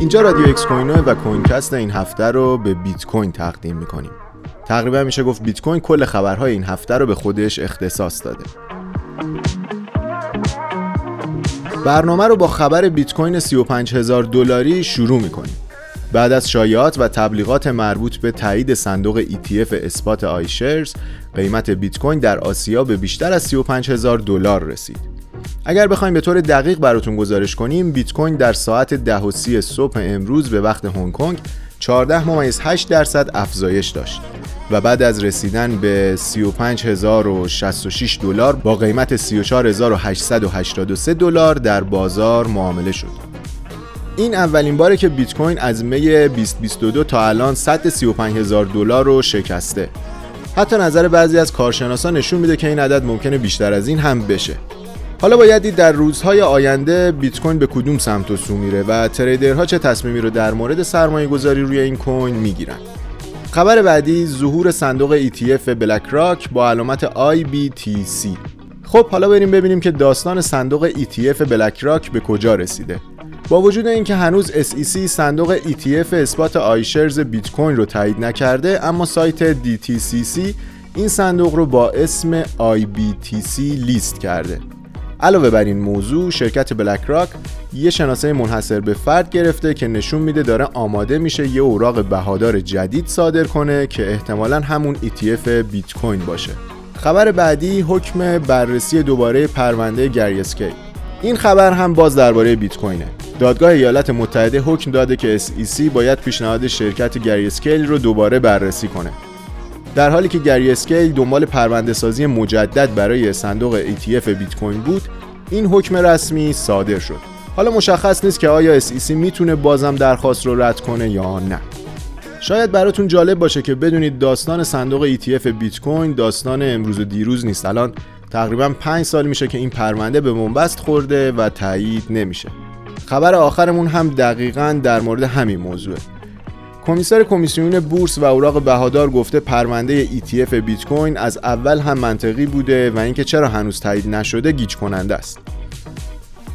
اینجا رادیو اکس کوینو و کوین‌کست این هفته رو به بیت کوین تقدیم می‌کنیم. تقریبا میشه گفت بیت کوین کل خبرهای این هفته رو به خودش اختصاص داده. برنامه رو با خبر بیت کوین 35 هزار دلاری شروع می‌کنیم. بعد از شایعات و تبلیغات مربوط به تایید صندوق ETF اسپات آیشرز قیمت بیت کوین در آسیا به بیشتر از 35 هزار دلار رسید. اگر بخوایم به طور دقیق براتون گزارش کنیم بیت کوین در ساعت 10 و 30 صبح امروز به وقت هنگ کنگ 14 ممیز 8 درصد افزایش داشت و بعد از رسیدن به 35066 دلار با قیمت 34883 دلار در بازار معامله شد. این اولین باره که بیت کوین از می 2022 تا الان 135000 دلار رو شکسته. حتی نظر بعضی از کارشناسان نشون میده که این عدد ممکنه بیشتر از این هم بشه. حالا باید دید در روزهای آینده بیت کوین به کدوم سمت و سو میره و تریدرها چه تصمیمی رو در مورد سرمایه گذاری روی این کوین می‌گیرن. خبر بعدی ظهور صندوق ETF بلک راک با علامت IBTC خب حالا بریم ببینیم که داستان صندوق ETF بلک راک به کجا رسیده. با وجود اینکه هنوز SEC صندوق ETF اثبات آیشرز بیت کوین رو تایید نکرده اما سایت DTCC این صندوق رو با اسم IBTC لیست کرده. علاوه بر این موضوع شرکت بلک راک یه شناسه منحصر به فرد گرفته که نشون میده داره آماده میشه یه اوراق بهادار جدید صادر کنه که احتمالا همون ETF بیت کوین باشه. خبر بعدی حکم بررسی دوباره پرونده گری اسکیل این خبر هم باز درباره بیت کوینه دادگاه ایالات متحده حکم داده که SEC باید پیشنهاد شرکت گری اسکیل رو دوباره بررسی کنه. در حالی که گری اسکیل دنبال پرونده سازی مجدد برای صندوق ETF بیت کوین بود، این حکم رسمی صادر شد. حالا مشخص نیست که آیا SEC می‌تونه بازم درخواست رو رد کنه یا نه. شاید براتون جالب باشه که بدونید داستان صندوق ETF بیت کوین داستان امروز و دیروز نیست. الان تقریبا 5 سال میشه که این پرونده به بنبست خورده و تایید نمیشه. خبر آخرمون هم دقیقا در مورد همین موضوعه کمیسر کمیسیون بورس و اوراق بهادار گفته پرونده ETF بیت کوین از اول هم منطقی بوده و اینکه چرا هنوز تایید نشده گیج کننده است.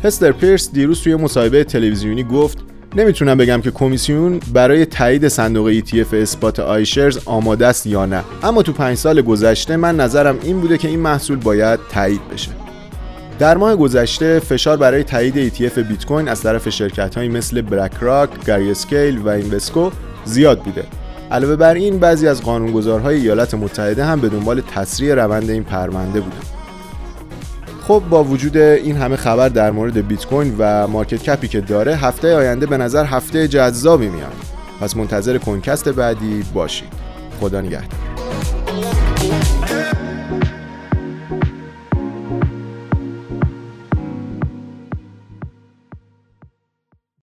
هستر پیرس دیروز توی مصاحبه تلویزیونی گفت نمی‌تونم بگم که کمیسیون برای تایید صندوق ETF اسپات آیشرز آماده است یا نه اما تو پنج سال گذشته من نظرم این بوده که این محصول باید تایید بشه در ماه گذشته فشار برای تایید ETF بیت کوین از طرف شرکت‌هایی مثل بلک راک، گری اسکیل و اینوسکو زیاد بوده. علاوه بر این بعضی از قانونگذارهای ایالات متحده هم به دنبال تسریع روند این پرونده بودند. خب با وجود این همه خبر در مورد بیت کوین و مارکت کپی که داره هفته آینده به نظر هفته جذابی میاد. پس منتظر کنکست بعدی باشید. خدا نگهدار.